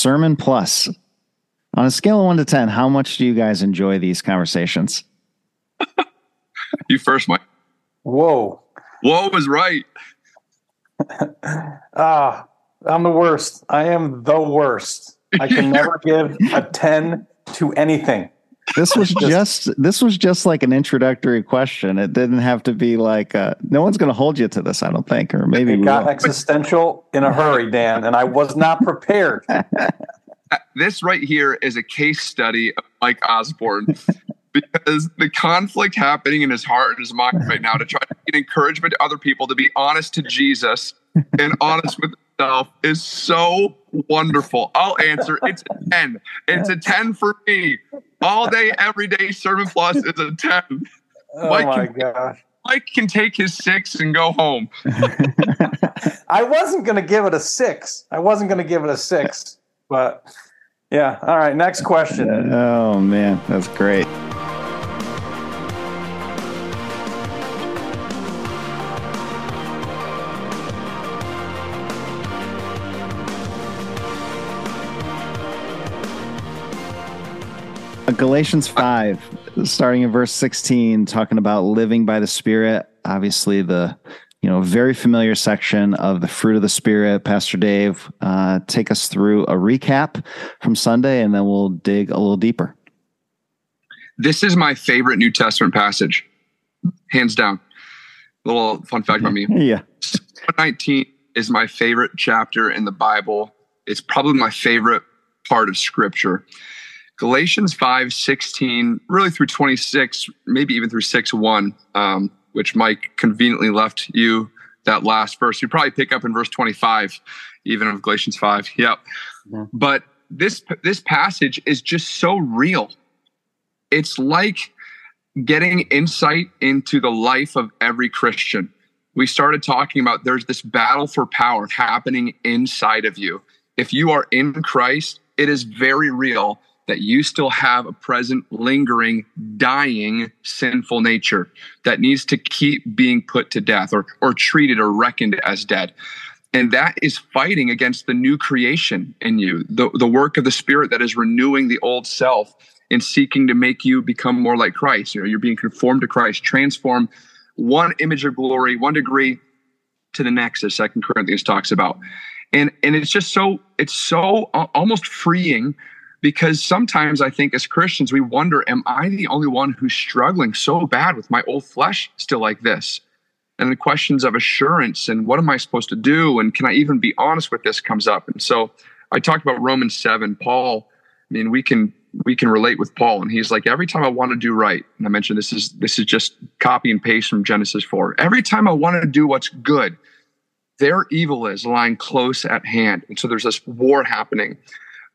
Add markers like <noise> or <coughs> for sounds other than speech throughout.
Sermon Plus. On a scale of one to 10, how much do you guys enjoy these conversations? <laughs> you first, Mike. Whoa. Whoa was right. <laughs> ah, I'm the worst. I am the worst. I can <laughs> never give a 10 to anything. This was <laughs> just this was just like an introductory question. It didn't have to be like uh, no one's going to hold you to this, I don't think, or maybe it got will. existential in a hurry, Dan, and I was not prepared. <laughs> this right here is a case study of Mike Osborne because the conflict happening in his heart and his mind right now to try to get encouragement to other people to be honest to Jesus and honest with himself is so wonderful. I'll answer. It's a 10. It's a 10 for me. All day, every day, Sermon Plus is a 10. Oh Mike my can, gosh. Mike can take his six and go home. <laughs> I wasn't going to give it a six. I wasn't going to give it a six, but yeah. All right. Next question. Oh, man. That's great. Galatians 5, starting in verse 16, talking about living by the Spirit. Obviously, the you know very familiar section of the fruit of the Spirit. Pastor Dave, uh, take us through a recap from Sunday, and then we'll dig a little deeper. This is my favorite New Testament passage, hands down. A little fun fact about me. <laughs> Yeah. 19 is my favorite chapter in the Bible. It's probably my favorite part of Scripture. Galatians 5 16, really through 26, maybe even through 6 1, um, which Mike conveniently left you that last verse. You probably pick up in verse 25, even of Galatians 5. Yep. Mm-hmm. But this this passage is just so real. It's like getting insight into the life of every Christian. We started talking about there's this battle for power happening inside of you. If you are in Christ, it is very real that you still have a present, lingering, dying sinful nature that needs to keep being put to death or, or treated or reckoned as dead. And that is fighting against the new creation in you, the, the work of the Spirit that is renewing the old self and seeking to make you become more like Christ. You know, you're being conformed to Christ, transform one image of glory, one degree to the next, as Second Corinthians talks about. And and it's just so it's so almost freeing because sometimes I think as Christians, we wonder, am I the only one who's struggling so bad with my old flesh still like this? And the questions of assurance and what am I supposed to do? And can I even be honest with this comes up. And so I talked about Romans 7. Paul, I mean, we can we can relate with Paul. And he's like, every time I want to do right, and I mentioned this is this is just copy and paste from Genesis 4. Every time I want to do what's good, their evil is lying close at hand. And so there's this war happening.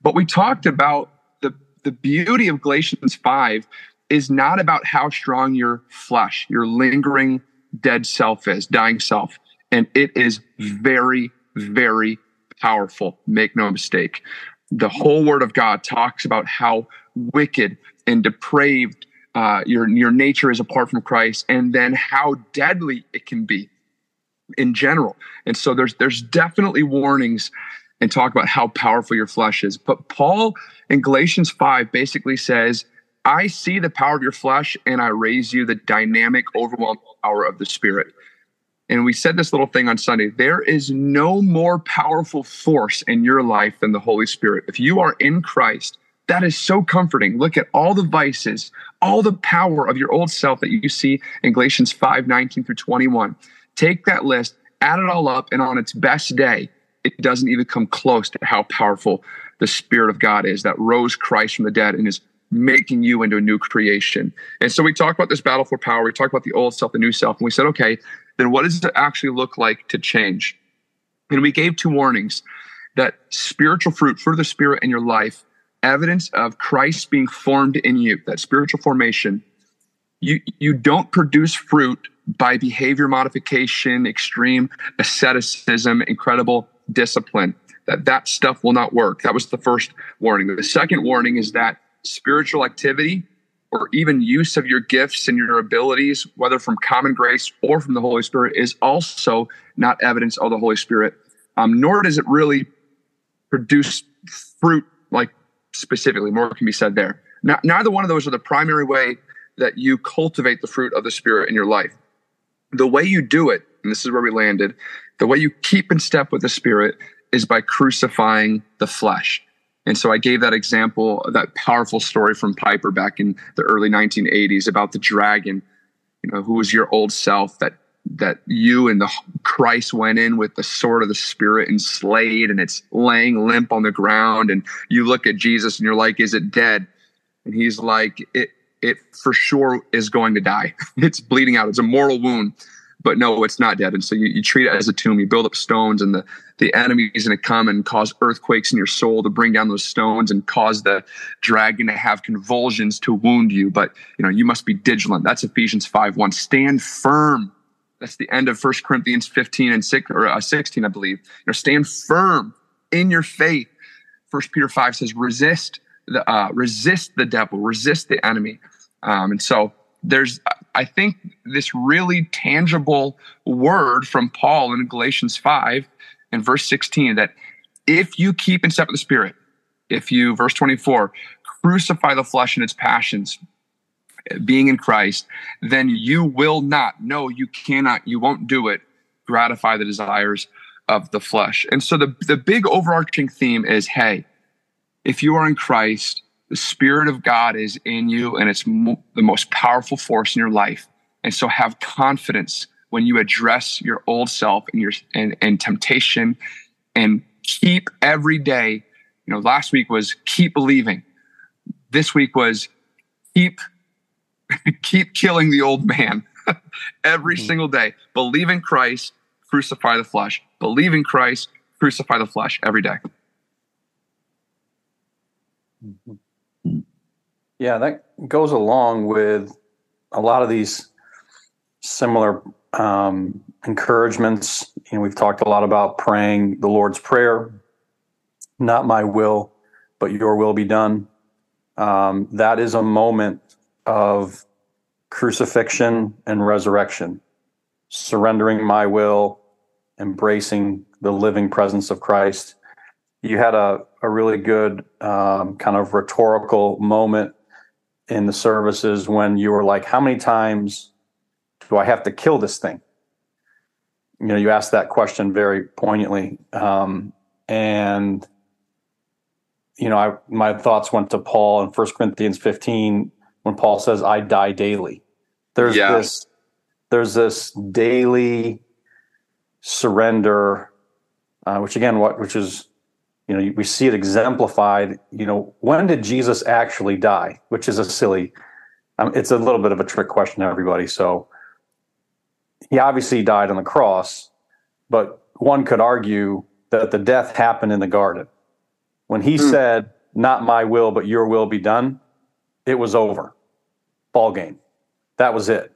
But we talked about the, the beauty of Galatians 5 is not about how strong your flesh, your lingering dead self is, dying self. And it is very, very powerful. Make no mistake. The whole word of God talks about how wicked and depraved uh, your, your nature is apart from Christ, and then how deadly it can be in general. And so there's there's definitely warnings and talk about how powerful your flesh is. But Paul in Galatians 5 basically says, I see the power of your flesh and I raise you the dynamic, overwhelming power of the spirit. And we said this little thing on Sunday there is no more powerful force in your life than the Holy Spirit. If you are in Christ, that is so comforting. Look at all the vices, all the power of your old self that you see in Galatians 5 19 through 21. Take that list, add it all up, and on its best day, it doesn't even come close to how powerful the Spirit of God is that rose Christ from the dead and is making you into a new creation. And so we talk about this battle for power. We talk about the old self, the new self. And we said, okay, then what does it actually look like to change? And we gave two warnings that spiritual fruit, fruit of the Spirit in your life, evidence of Christ being formed in you, that spiritual formation. You, you don't produce fruit by behavior modification, extreme asceticism, incredible discipline that that stuff will not work that was the first warning the second warning is that spiritual activity or even use of your gifts and your abilities whether from common grace or from the holy spirit is also not evidence of the holy spirit um, nor does it really produce fruit, like specifically, more can be said there. Now, neither one of those are the primary way that you cultivate the fruit of the Spirit in your life. The way you do it, and this is where we landed, the way you keep in step with the Spirit is by crucifying the flesh. And so I gave that example, that powerful story from Piper back in the early 1980s about the dragon, you know, who was your old self that that you and the Christ went in with the sword of the spirit and slayed and it's laying limp on the ground and you look at Jesus and you're like is it dead? And he's like it it for sure is going to die. <laughs> It's bleeding out. It's a mortal wound but no, it's not dead. And so you, you treat it as a tomb. You build up stones, and the the enemy is going to come and cause earthquakes in your soul to bring down those stones and cause the dragon to have convulsions to wound you. But you know you must be vigilant. That's Ephesians five one. Stand firm. That's the end of First Corinthians fifteen and six or uh, sixteen, I believe. You know, stand firm in your faith. First Peter five says, resist the uh, resist the devil, resist the enemy. Um, and so there's I think this really tangible word from Paul in Galatians 5 and verse 16 that if you keep in step with the Spirit, if you, verse 24, crucify the flesh and its passions, being in Christ, then you will not, no, you cannot, you won't do it, gratify the desires of the flesh. And so the, the big overarching theme is hey, if you are in Christ, the Spirit of God is in you and it's mo- the most powerful force in your life. And so have confidence when you address your old self and your and, and temptation and keep every day. You know, last week was keep believing. This week was keep <laughs> keep killing the old man <laughs> every mm-hmm. single day. Believe in Christ, crucify the flesh. Believe in Christ, crucify the flesh every day. Mm-hmm. Yeah, that goes along with a lot of these similar um, encouragements. You know, we've talked a lot about praying the Lord's Prayer, not my will, but your will be done. Um, that is a moment of crucifixion and resurrection, surrendering my will, embracing the living presence of Christ. You had a, a really good um, kind of rhetorical moment in the services when you were like, how many times do I have to kill this thing? You know, you asked that question very poignantly. Um, and, you know, I, my thoughts went to Paul in First Corinthians 15 when Paul says, I die daily. There's yeah. this, there's this daily surrender, uh, which again, what, which is you know we see it exemplified you know when did jesus actually die? Which is a silly um, it's a little bit of a trick question to everybody. So he obviously died on the cross but one could argue that the death happened in the garden. When he mm. said not my will but your will be done it was over. Ball game. That was it.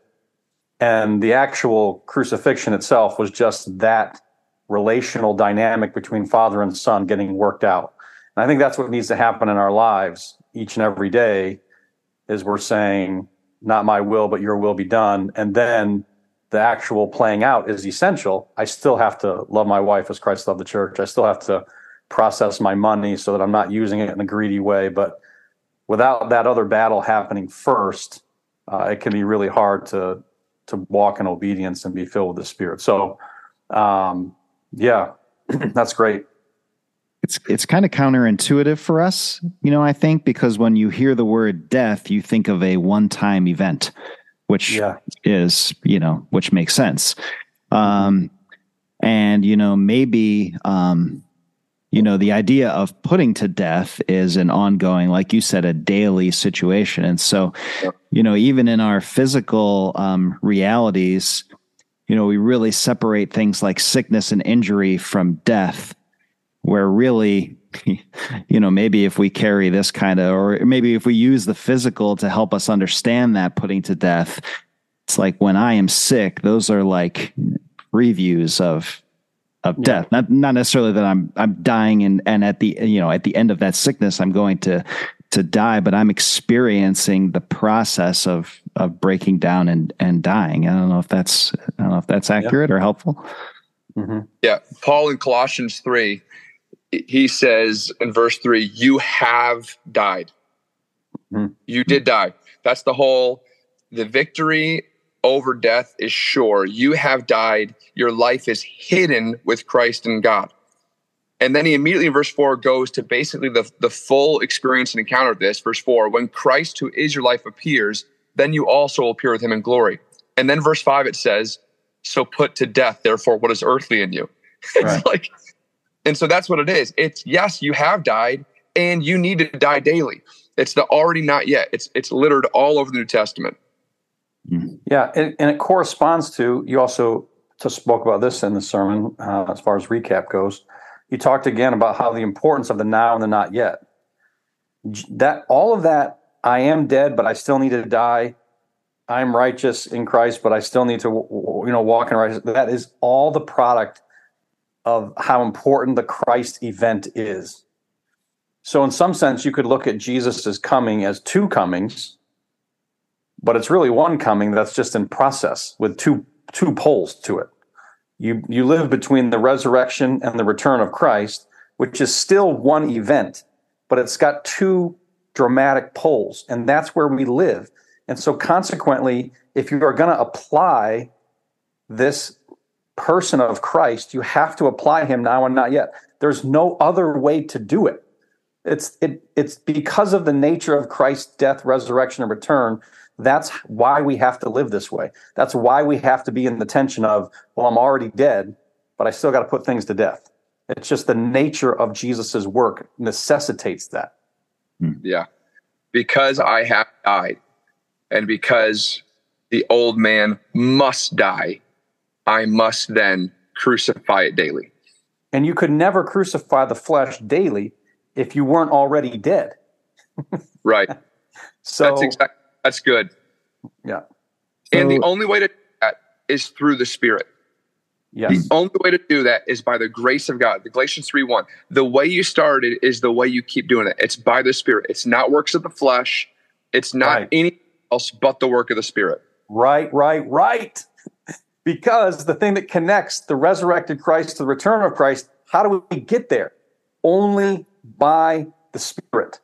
And the actual crucifixion itself was just that relational dynamic between father and son getting worked out. And I think that's what needs to happen in our lives each and every day is we're saying, not my will, but your will be done. And then the actual playing out is essential. I still have to love my wife as Christ loved the church. I still have to process my money so that I'm not using it in a greedy way. But without that other battle happening first, uh, it can be really hard to to walk in obedience and be filled with the Spirit. So, um, yeah, <clears throat> that's great. It's it's kind of counterintuitive for us, you know, I think because when you hear the word death, you think of a one-time event, which yeah. is, you know, which makes sense. Um and you know, maybe um you know, the idea of putting to death is an ongoing, like you said, a daily situation. And so, you know, even in our physical um, realities, you know, we really separate things like sickness and injury from death, where really, <laughs> you know, maybe if we carry this kind of, or maybe if we use the physical to help us understand that putting to death, it's like when I am sick, those are like previews of of yeah. death. Not not necessarily that I'm I'm dying and and at the you know at the end of that sickness I'm going to to die, but I'm experiencing the process of of breaking down and and dying. I don't know if that's I don't know if that's accurate yeah. or helpful. Mm-hmm. Yeah, Paul in Colossians three, he says in verse three, You have died. Mhm. You did die. That's the whole, the victory over death is sure. You have died. Your life is hidden with Christ and God. And then he immediately in verse four goes to basically the, the full experience and encounter of this. Verse four, when Christ, who is your life, appears, then you also will appear with him in glory. And then verse five, it says, So put to death, therefore, what is earthly in you. <laughs> it's Right. like, and so that's what it is. It's yes, you have died, and you need to die daily. It's the already not yet. It's it's littered all over the New Testament. Yeah, and, and it corresponds to you also just spoke about this in the sermon uh, as far as recap goes. You talked again about how the importance of the now and the not yet. That all of that, I am dead, but I still need to die. I'm righteous in Christ, but I still need to, you know, walk in righteousness. That is all the product of how important the Christ event is. So, in some sense, you could look at Jesus' coming as two comings, but it's really one coming that's just in process with two two poles to it. You you live between the resurrection and the return of Christ, which is still one event, but it's got two dramatic poles, and that's where we live. And so consequently, if you are going to apply this person of Christ, you have to apply him now and not yet. There's no other way to do it. It's it it's because of the nature of Christ's death, resurrection, and return that's why we have to live this way. That's why we have to be in the tension of, well, I'm already dead, but I still got to put things to death. It's just the nature of Jesus's work necessitates that. Hmm. Yeah. Because I have died and because the old man must die, I must then crucify it daily. And you could never crucify the flesh daily if you weren't already dead. Right. <laughs> So that's exactly that's good. yeah, and the only way to do that is through the spirit. yes, The only way to do that is by the grace of God. The Galatians 3 1. The way you started is the way you keep doing it. It's by the Spirit. It's not works of the flesh. It's not Right. anything else but the work of the Spirit. right, right, right. <laughs> because the thing that connects the resurrected Christ to the return of Christ, how do we get there? Only by the Spirit,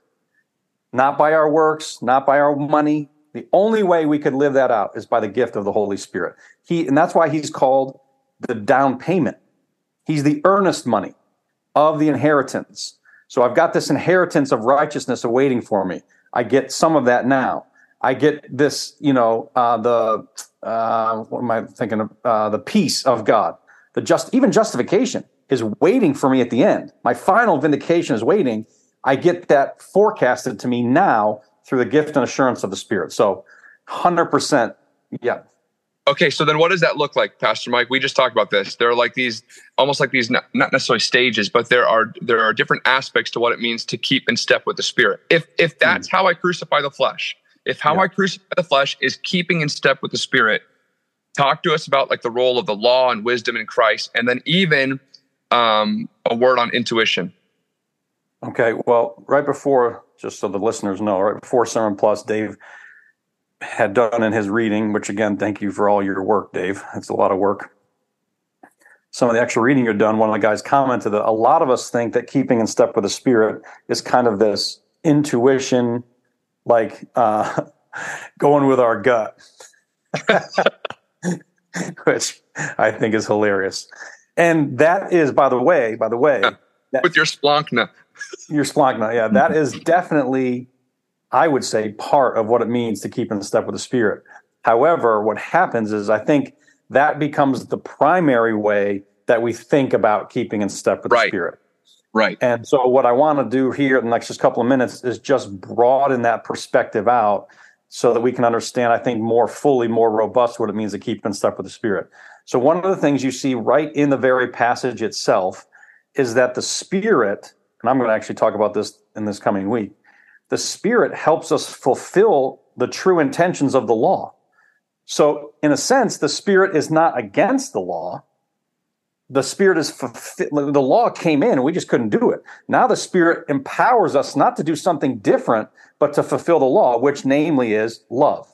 not by our works, not by our money. The only way we could live that out is by the gift of the Holy Spirit. He, and that's why he's called the down payment. He's the earnest money of the inheritance. So I've got this inheritance of righteousness awaiting for me. I get some of that now. I get this, you know, uh, the uh, what am I thinking of? Uh, the peace of God, the just even justification is waiting for me at the end. My final vindication is waiting. I get that forecasted to me now through the gift and assurance of the Spirit. So, hundred percent, yeah, Okay, so then what does that look like, Pastor Mike? We just talked about this. There are like these, almost like these, not, not necessarily stages, but there are there are different aspects to what it means to keep in step with the Spirit. If if that's how I crucify the flesh, if how Yeah. I crucify the flesh is keeping in step with the Spirit, talk to us about like the role of the law and wisdom in Christ, and then even um, a word on intuition. Okay, well, right before, just so the listeners know, right before Sermon Plus, Dave had done in his reading, which again, thank you for all your work, Dave. It's a lot of work. Some of the extra reading you've done, one of the guys commented that a lot of us think that keeping in step with the Spirit is kind of this intuition, like uh, <laughs> going with our gut, <laughs> which I think is hilarious. And that is, by the way, by the way, <laughs> With your splanchna. Your splanchna, yeah, that is mm-hmm. definitely, I would say, part of what it means to keep in step with the Spirit. However, what happens is I think that becomes the primary way that we think about keeping in step with the Spirit. Right. And so, what I want to do here in the next just couple of minutes is just broaden that perspective out so that we can understand, I think, more fully, more robust what it means to keep in step with the Spirit. So, one of the things you see right in the very passage itself is that the Spirit, and I'm going to actually talk about this in this coming week, the Spirit helps us fulfill the true intentions of the law. So, in a sense, the Spirit is not against the law. The Spirit is fulfill- the law came in, and we just couldn't do it. Now the Spirit empowers us not to do something different, but to fulfill the law, which namely is love.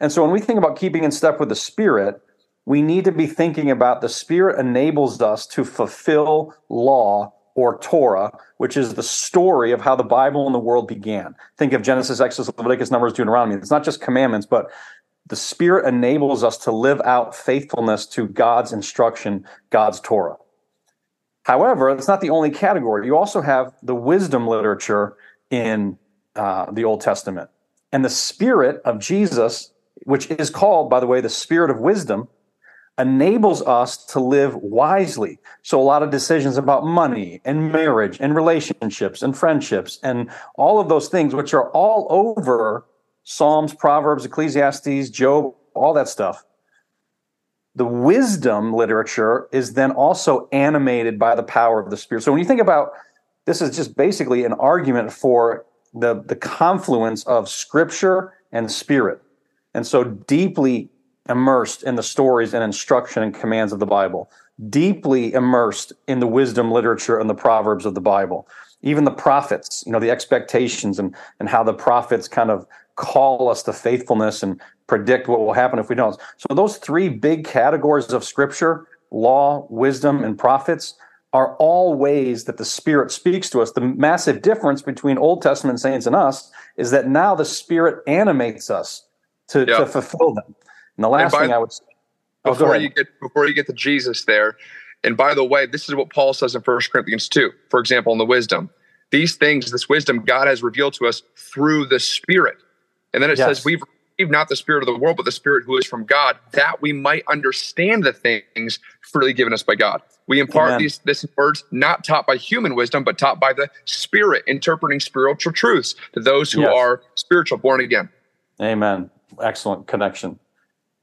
And so, when we think about keeping in step with the Spirit, we need to be thinking about the Spirit enables us to fulfill law or Torah, which is the story of how the Bible and the world began. Think of Genesis, Exodus, Leviticus, Numbers, Deuteronomy. It's not just commandments, but the Spirit enables us to live out faithfulness to God's instruction, God's Torah. However, it's not the only category. You also have the wisdom literature in uh, the Old Testament. And the Spirit of Jesus, which is called, by the way, the Spirit of wisdom, enables us to live wisely. So a lot of decisions about money and marriage and relationships and friendships and all of those things, which are all over Psalms, Proverbs, Ecclesiastes, Job, all that stuff. The wisdom literature is then also animated by the power of the Spirit. So when you think about this is just basically an argument for the, the confluence of scripture and spirit. And so deeply immersed in the stories and instruction and commands of the Bible, deeply immersed in the wisdom literature and the proverbs of the Bible. Even the prophets, you know, the expectations and, and how the prophets kind of call us to faithfulness and predict what will happen if we don't. So those three big categories of scripture, law, wisdom, and prophets, are all ways that the Spirit speaks to us. The massive difference between Old Testament saints and us is that now the Spirit animates us to, to fulfill them. And the last and thing I would say, oh, before you get before you get to Jesus there, and by the way, this is what Paul says in 1 Corinthians 2, for example, in the wisdom. These things, this wisdom God has revealed to us through the Spirit. And then it yes. says, We've received not the Spirit of the world, but the Spirit who is from God, that we might understand the things freely given us by God. We impart Amen. these this words not taught by human wisdom, but taught by the Spirit, interpreting spiritual truths to those who yes. are spiritual, born again. Amen. Excellent connection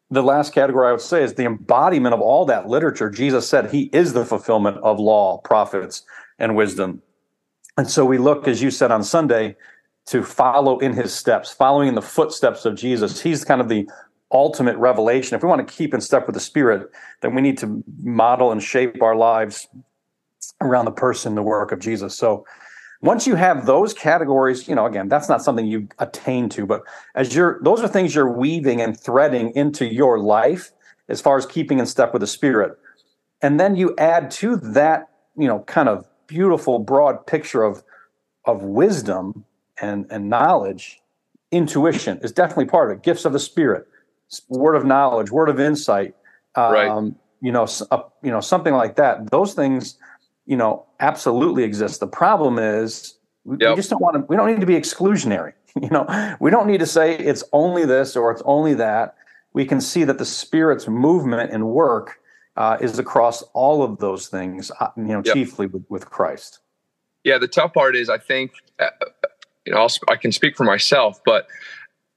the last category I would say is the embodiment of all that literature. Jesus said he is the fulfillment of law, prophets, and wisdom. And so we look, as you said on Sunday, to follow in his steps, following in the footsteps of Jesus. He's kind of the ultimate revelation. If we want to keep in step with the Spirit, then we need to model and shape our lives around the person, the work of Jesus. So once you have those categories, you know, again, that's not something you attain to, but as you're, those are things you're weaving and threading into your life as far as keeping in step with the spirit. And then you add to that, you know, kind of beautiful, broad picture of, of wisdom and, and knowledge. Intuition is definitely part of it. Gifts of the spirit, word of knowledge, word of insight, um, right. you know, uh, you know, something like that. Those things, you know, absolutely exists. The problem is we, yep. we just don't want to. We don't need to be exclusionary. <laughs> You know, we don't need to say it's only this or it's only that. We can see that the Spirit's movement and work uh, is across all of those things. Uh, you know, yep. chiefly with, with Christ. Yeah, the tough part is I think uh, you know I'll, I can speak for myself, but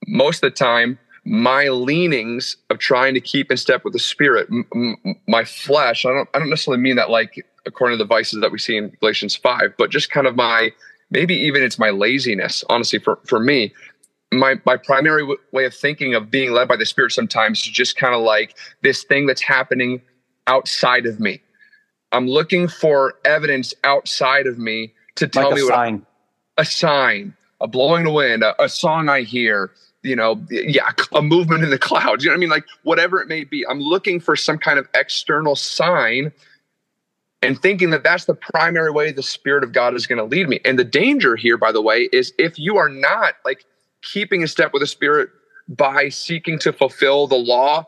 most of the time my leanings of trying to keep in step with the spirit m- m- my flesh i don't i don't necessarily mean that like according to the vices that we see in Galatians 5, but just kind of my maybe even it's my laziness, honestly, for, for me. My, my primary w- way of thinking of being led by the Spirit sometimes is just kind of like this thing that's happening outside of me. I'm looking for evidence outside of me to tell like me what sign. a sign, a blowing the wind, a, a song I hear, you know, yeah, a movement in the <laughs> clouds. You know what I mean? Like whatever it may be, I'm looking for some kind of external sign and thinking that that's the primary way the spirit of god is going to lead me. And the danger here by the way is if you are not like keeping a step with the spirit by seeking to fulfill the law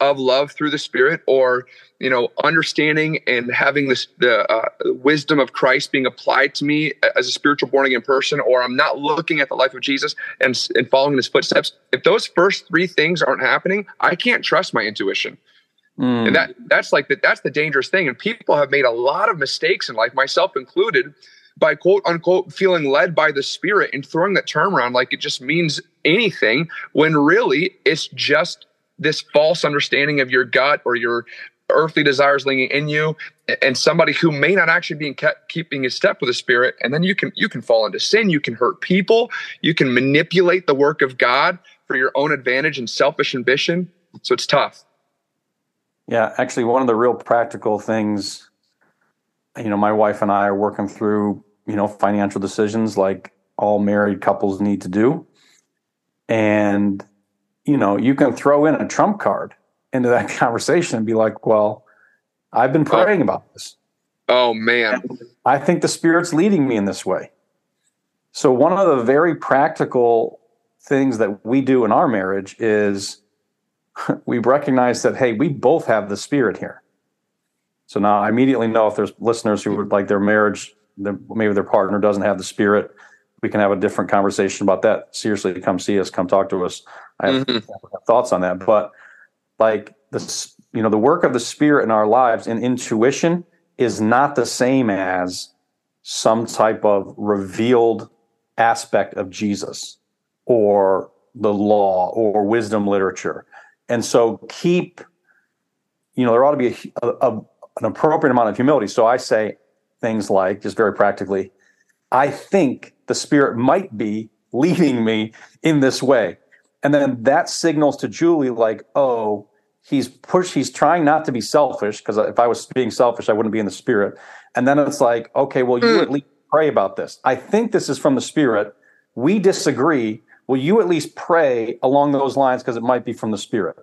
of love through the spirit or you know understanding and having this the uh, wisdom of christ being applied to me as a spiritual born again person or i'm not looking at the life of jesus and, and following his footsteps if those first three things aren't happening i can't trust my intuition Mm. And that that's like that that's the dangerous thing. And people have made a lot of mistakes in life, myself included, by quote unquote feeling led by the spirit and throwing that term around like it just means anything when really it's just this false understanding of your gut or your earthly desires leaning in you and somebody who may not actually be kept keeping a step with the spirit and then you can you can fall into sin you can hurt people you can manipulate the work of god for your own advantage and selfish ambition so it's tough yeah, actually, one of the real practical things, you know, my wife and I are working through, you know, financial decisions like all married couples need to do. And, you know, you can throw in a trump card into that <laughs> conversation and be like, well, I've been oh. praying oh. about this. Oh, man. I think the Spirit's leading me in this way. So, one of the very practical things that we do in our marriage is <laughs> we recognize that, hey, we both have the Spirit here. So now I immediately know if there's listeners who would like their marriage, maybe their partner doesn't have the Spirit. We can have a different conversation about that. Seriously, come see us, come talk to us. I have, mm-hmm. thoughts on that. But like this, you know, the work of the Spirit in our lives and intuition is not the same as some type of revealed aspect of Jesus or the law or wisdom literature. And so keep, you know, there ought to be a, a, an appropriate amount of humility. So I say things like, just very practically, I think the Spirit might be leading me in this way. And then that signals to Julie, like, oh, he's push he's trying not to be selfish because if i was being selfish i wouldn't be in the spirit and then it's like okay well you mm. at least pray about this i think this is from the spirit we disagree will you at least pray along those lines because it might be from the spirit?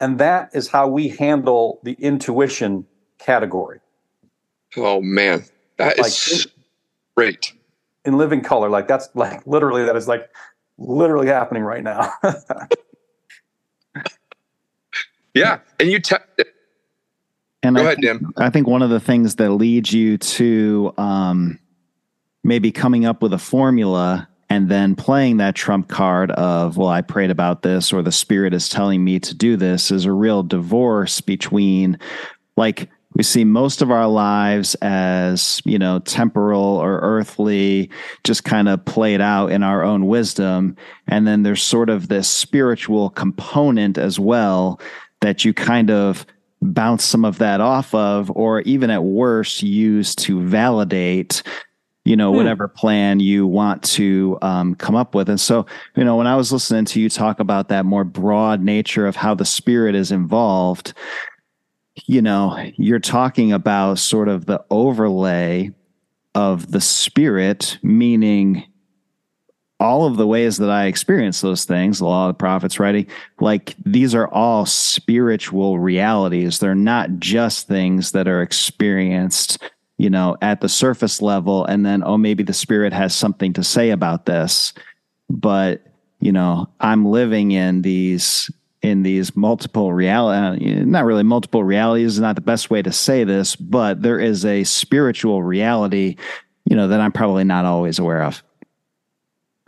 And that is how we handle the intuition category. Oh man. That like, is great. In living color like that's like literally that is like literally happening right now. <laughs> Yeah, and you te- and Go I ahead, think, I think one of the things that leads you to um, maybe coming up with a formula and then playing that trump card of, well, I prayed about this or the spirit is telling me to do this is a real divorce between like we see most of our lives as you know temporal or earthly just kind of played out in our own wisdom. And then there's sort of this spiritual component as well that you kind of bounce some of that off of, or even at worst, use to validate you know, hmm. whatever plan you want to um, come up with. And so, you know, when I was listening to you talk about that more broad nature of how the spirit is involved, you know, you're talking about sort of the overlay of the spirit, meaning all of the ways that I experience those things, the law of the prophets writing, like these are all spiritual realities. They're not just things that are experienced, you know, at the surface level. And then, oh, maybe the spirit has something to say about this. But, you know, I'm living in these in these multiple reality uh, not really multiple realities is not the best way to say this but there is a spiritual reality you know that i'm probably not always aware of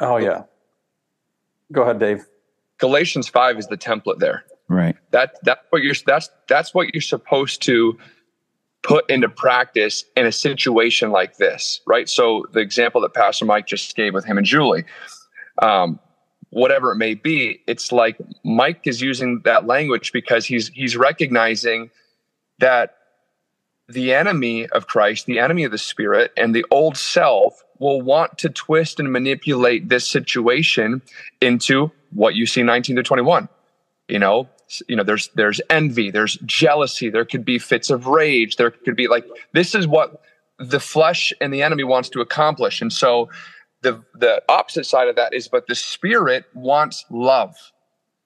Oh yeah. Go ahead, Dave. Galatians five is the template there. Right. That that's what you're that's that's what you're supposed to put into practice in a situation like this, right? So the example that Pastor Mike just gave with him and Julie, um, whatever it may be, it's like Mike is using that language because he's he's recognizing that the enemy of Christ, the enemy of the spirit, and the old self will want to twist and manipulate this situation into what you see 19 to 21 you know you know there's there's envy there's jealousy there could be fits of rage there could be like this is what the flesh and the enemy wants to accomplish and so the the opposite side of that is but the spirit wants love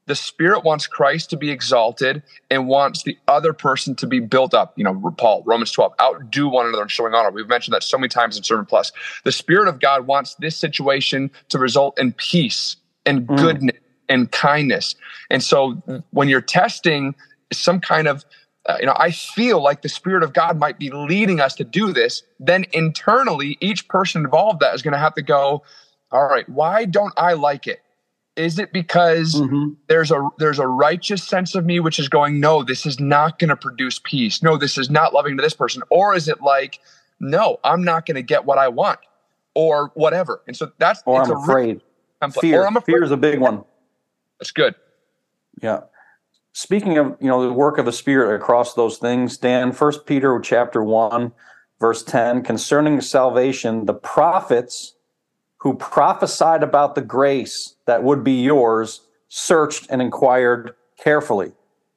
the spirit wants Christ to be exalted and wants the other person to be built up. You know, Paul, Romans 12, outdo one another in showing honor. We've mentioned that so many times in Sermon Plus. The spirit of God wants this situation to result in peace and mm. And kindness. And so when you're testing some kind of uh, you know, I feel like the Spirit of God might be leading us to do this. Then internally, each person involved that is going to have to go, all right, why don't I like it? is it because mm-hmm. there's a there's a righteous sense of me which is going no this is not going to produce peace no this is not loving to this person or is it like no i'm not going to get what i want or whatever and so that's or i'm afraid fear or I'm afraid. fear is a big one that's good. Yeah. Speaking of you know the work of the spirit across those things dan first peter chapter 1 verse 10 concerning salvation the prophets who prophesied about the grace that would be yours searched and inquired carefully,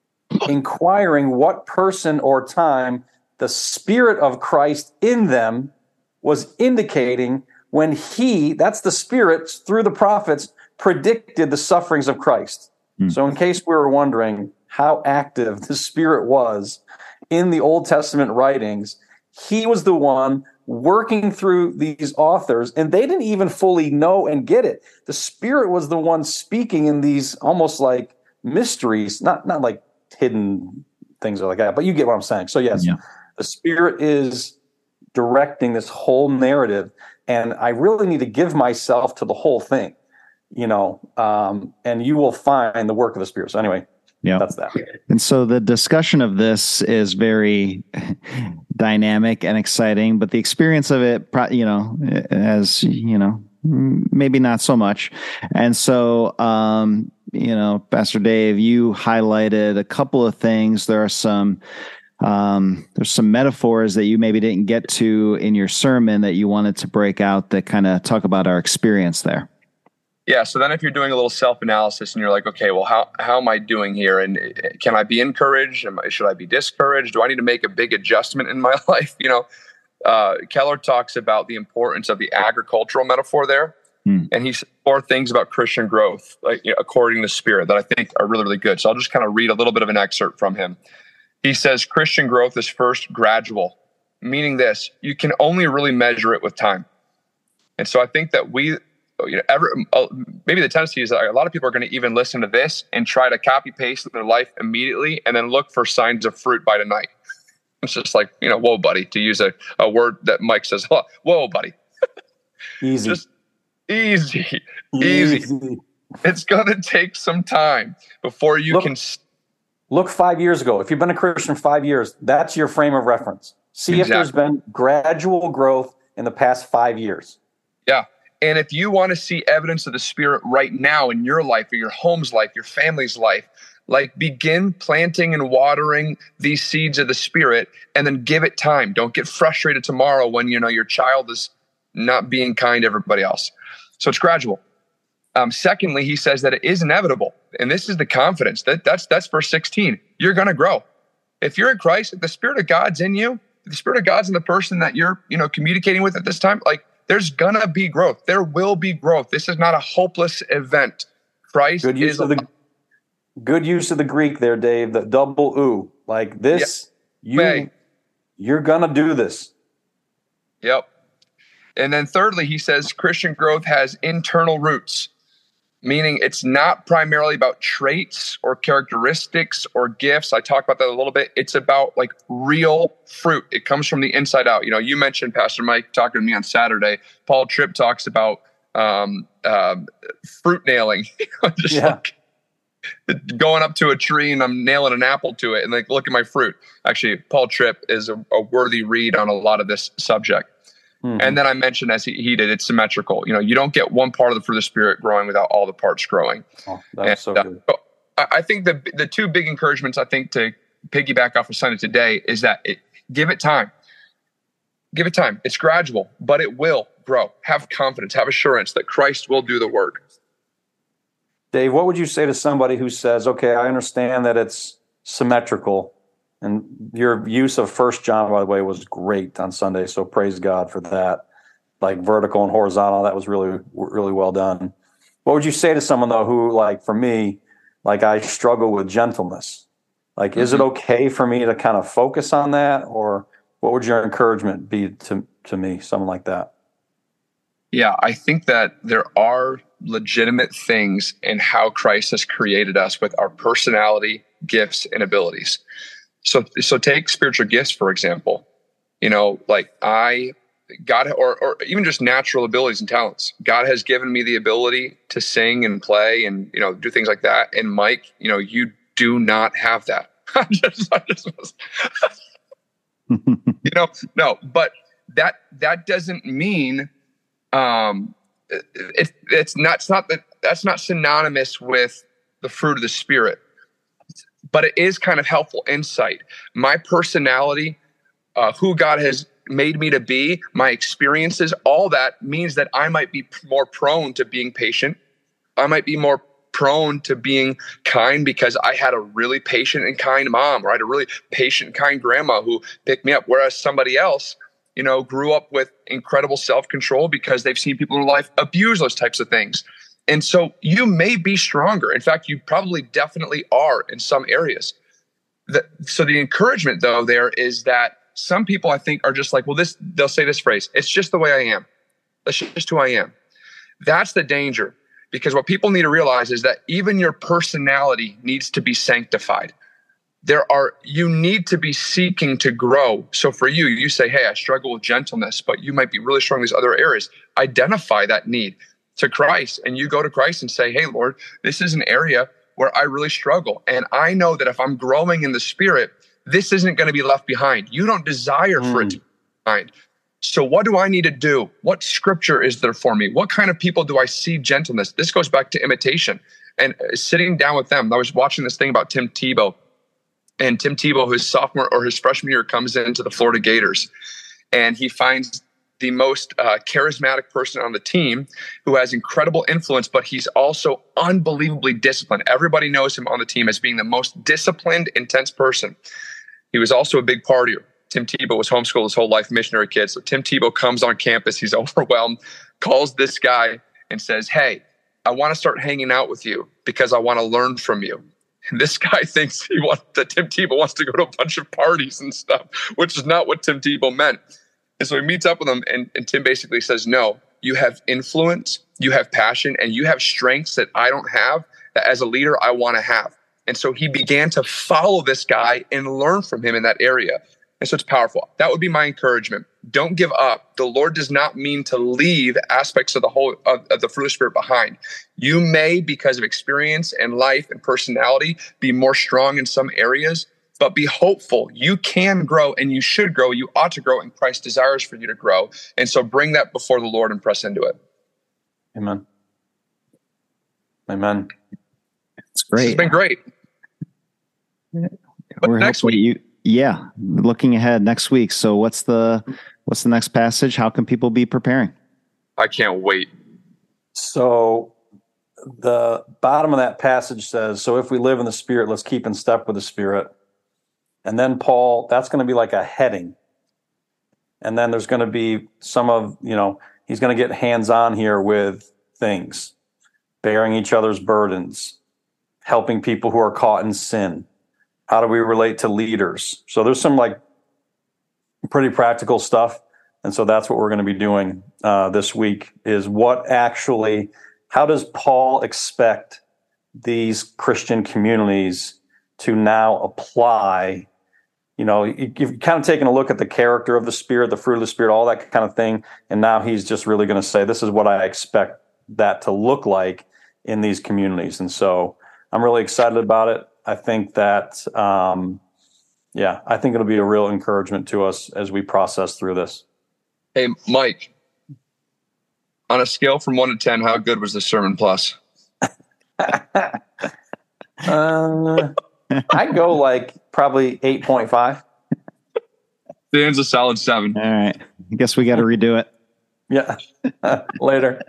<coughs> inquiring what person or time the Spirit of Christ in them was indicating when he, that's the Spirit through the prophets, predicted the sufferings of Christ. Mm. So, in case we were wondering how active <laughs> the Spirit was in the Old Testament writings, he was the one working through these authors, and they didn't even fully know and get it. The Spirit was the one speaking in these almost like mysteries, not not like hidden things like that, but you get what I'm saying. So yes, yeah. the Spirit is directing this whole narrative, and I really need to give myself to the whole thing, you know. Um, and you will find the work of the Spirit. So anyway, yeah that's that and so the discussion of this is very <laughs> dynamic and exciting but the experience of it you know as you know maybe not so much and so um you know pastor dave you highlighted a couple of things there are some um, there's some metaphors that you maybe didn't get to in your sermon that you wanted to break out that kind of talk about our experience there yeah. So then if you're doing a little self analysis and you're like, okay, well, how, how am I doing here? And eh, can I be encouraged? I, should I be discouraged? Do I need to make a big adjustment in <laughs> my life? You know, uh, Keller talks about the importance of the agricultural metaphor there. Hmm. And he said four things about Christian growth, like you know, according to Spirit, that I think are really, really good. So I'll just kind of read a little bit of an excerpt from him. He says Christian growth is first gradual, meaning this you can only really measure it with time. And so I think that we you know, ever, uh, maybe the tendency is that a lot of people are going to even listen to this and try to copy paste their life immediately and then look for signs of fruit by tonight. It's just like, you know, whoa, buddy, to use a, a word that Mike says, whoa, buddy. <laughs> Easy. just easy, easy. easy. It's going to take some time before you look, can. Look five years ago. If you've been a Christian five years, that's your frame of reference. See exactly. if there's been gradual growth in the past five years. Yeah. And if you want to see evidence of the Spirit right now in your life or your home's life, your family's life, like begin planting and watering these seeds of the Spirit and then give it time. Don't get frustrated tomorrow when you know your child is not being kind to everybody else. So it's gradual. Um, secondly, he says that it is inevitable, and this is the confidence that that's that's verse 16. You're going to grow if you're in Christ. If the Spirit of God's in you, the Spirit of God's in the person that you're you know communicating with at this time, like there's gonna be growth. There will be growth. This is not a hopeless event. Christ good use of the good use of the Greek there, Dave. The double oo, like this. You May. you're gonna do this. Yep. And then thirdly, he says Christian growth has internal roots meaning it's not primarily about traits or characteristics or gifts. I talk about that a little bit. It's about like real fruit. It comes from the inside out. You know, you mentioned Pastor Mike talking to me on Saturday. Paul Tripp talks about um, uh, fruit nailing, <laughs> just yeah. like going up to a tree and I'm nailing an apple to it and like, look at my fruit. Actually, Paul Tripp is a, a worthy read on a lot of this subject. Mm-hmm. And then I mentioned, as he, he, did, it's symmetrical. You know, you don't get one part of the fruit of the spirit growing without all the parts growing. Oh, that's so uh, good. Uh, I think the the two big encouragements I think to piggyback off of Sunday today is that it, give it time. Give it time. It's gradual, but it will grow. Have confidence, have assurance that Christ will do the work. Dave, what would you say to somebody who says, "Okay, I understand that it's symmetrical, and your use of First John, by the way, was great on Sunday. So praise God for that. Like vertical and horizontal, that was really really well done. What would you say to someone though who, like for me, like I struggle with gentleness? Like, mm-hmm. is it mm-hmm. okay for me to kind of focus on that, or what would your encouragement be to to me, someone like that? Yeah, I think that there are legitimate things in how Christ has created us with our personality, gifts, and abilities. So so take spiritual gifts for example. You know, like I God or or even just natural abilities and talents. God has given me the ability to sing and play and you know do things like that. And Mike, you know, you do not have that. <laughs> just, just, <laughs> you know, no, but that that doesn't mean um it, it's not it's not that that's not synonymous with the fruit of the spirit but it is kind of helpful insight. My personality, uh, who God has made me to be, my experiences, all that means that I might be more prone to being patient. I might be more prone to being kind because I had a really patient and kind mom, or I had a really patient, kind grandma who picked me up. Whereas somebody else, you know, grew up with incredible self control because they've seen people in life abuse those types of things. And so you may be stronger. In fact, you probably definitely are in some areas. The, so the encouragement, though, there is that some people I think are just like, well, this they'll say this phrase, it's just the way I am. That's just who I am. That's the danger. Because what people need to realize is that even your personality needs to be sanctified. There are, you need to be seeking to grow. So for you, you say, Hey, I struggle with gentleness, but you might be really strong in these other areas. Identify that need to Christ and you go to Christ and say, Hey, Lord, this is an area where I really struggle. And I know that if I'm growing in the spirit, this isn't going to be left behind. You don't desire mm. for it to be behind. So, what do I need to do? What scripture is there for me? What kind of people do I see gentleness? This goes back to imitation and uh, sitting down with them. I was watching this thing about Tim Tebow, and Tim Tebow, his sophomore or his freshman year, comes into the Florida Gators and he finds the most uh, charismatic person on the team who has incredible influence, but he's also unbelievably disciplined. Everybody knows him on the team as being the most disciplined, intense person. He was also a big partier. Tim Tebow was homeschooled his whole life, missionary kid. So Tim Tebow comes on campus, he's <laughs> overwhelmed, calls this guy and says, Hey, I want to start hanging out with you because I want to learn from you. And this <laughs> guy thinks he wants that Tim Tebow wants to go to a bunch of parties and stuff, which is not what Tim Tebow meant. And so he meets up with him, and, and Tim basically says, No, you have influence, you have passion, and you have strengths that I don't have that as a leader I want to have. And so he began to follow this guy and learn from him in that area. And so it's powerful. That would be my encouragement. Don't give up. The Lord does not mean to leave aspects of the whole of, of, the fruit of the spirit behind. You may, because of experience and life and personality, be more strong in some areas, but be hopeful. You can grow and you should grow. You ought to grow, and Christ desires for you to grow. And so bring that before the Lord and press into it. Amen. Amen. It's great. It's been great. But We're next week, you yeah, looking ahead next week. So what's the what's the next passage? How can people be preparing? I can't wait. So the bottom of that passage says, "So if we live in the Spirit, let's keep in step with the Spirit." And then Paul, that's going to be like a heading. And then there's going to be some of, you know, he's going to get hands on here with things, bearing each other's burdens, helping people who are caught in sin, how do we relate to leaders? So there's some like pretty practical stuff. And so that's what we're going to be doing uh, this week is what actually, how does Paul expect these Christian communities to now apply? You know, you've kind of taken a look at the character of the Spirit, the fruit of the Spirit, all that kind of thing. And now he's just really going to say, this is what I expect that to look like in these communities. And so I'm really excited about it. I think that, um, yeah, I think it'll be a real encouragement to us as we process through this. Hey, Mike, on a scale from one to 10, how good was the Sermon Plus? <laughs> <laughs> uh, <laughs> I'd go like probably 8.5. Dan's a solid seven. All right. I guess we got to redo it. Yeah. <laughs> Later.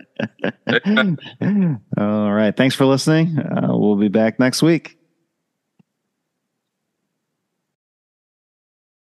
<laughs> All right. Thanks for listening. Uh, we'll be back next week.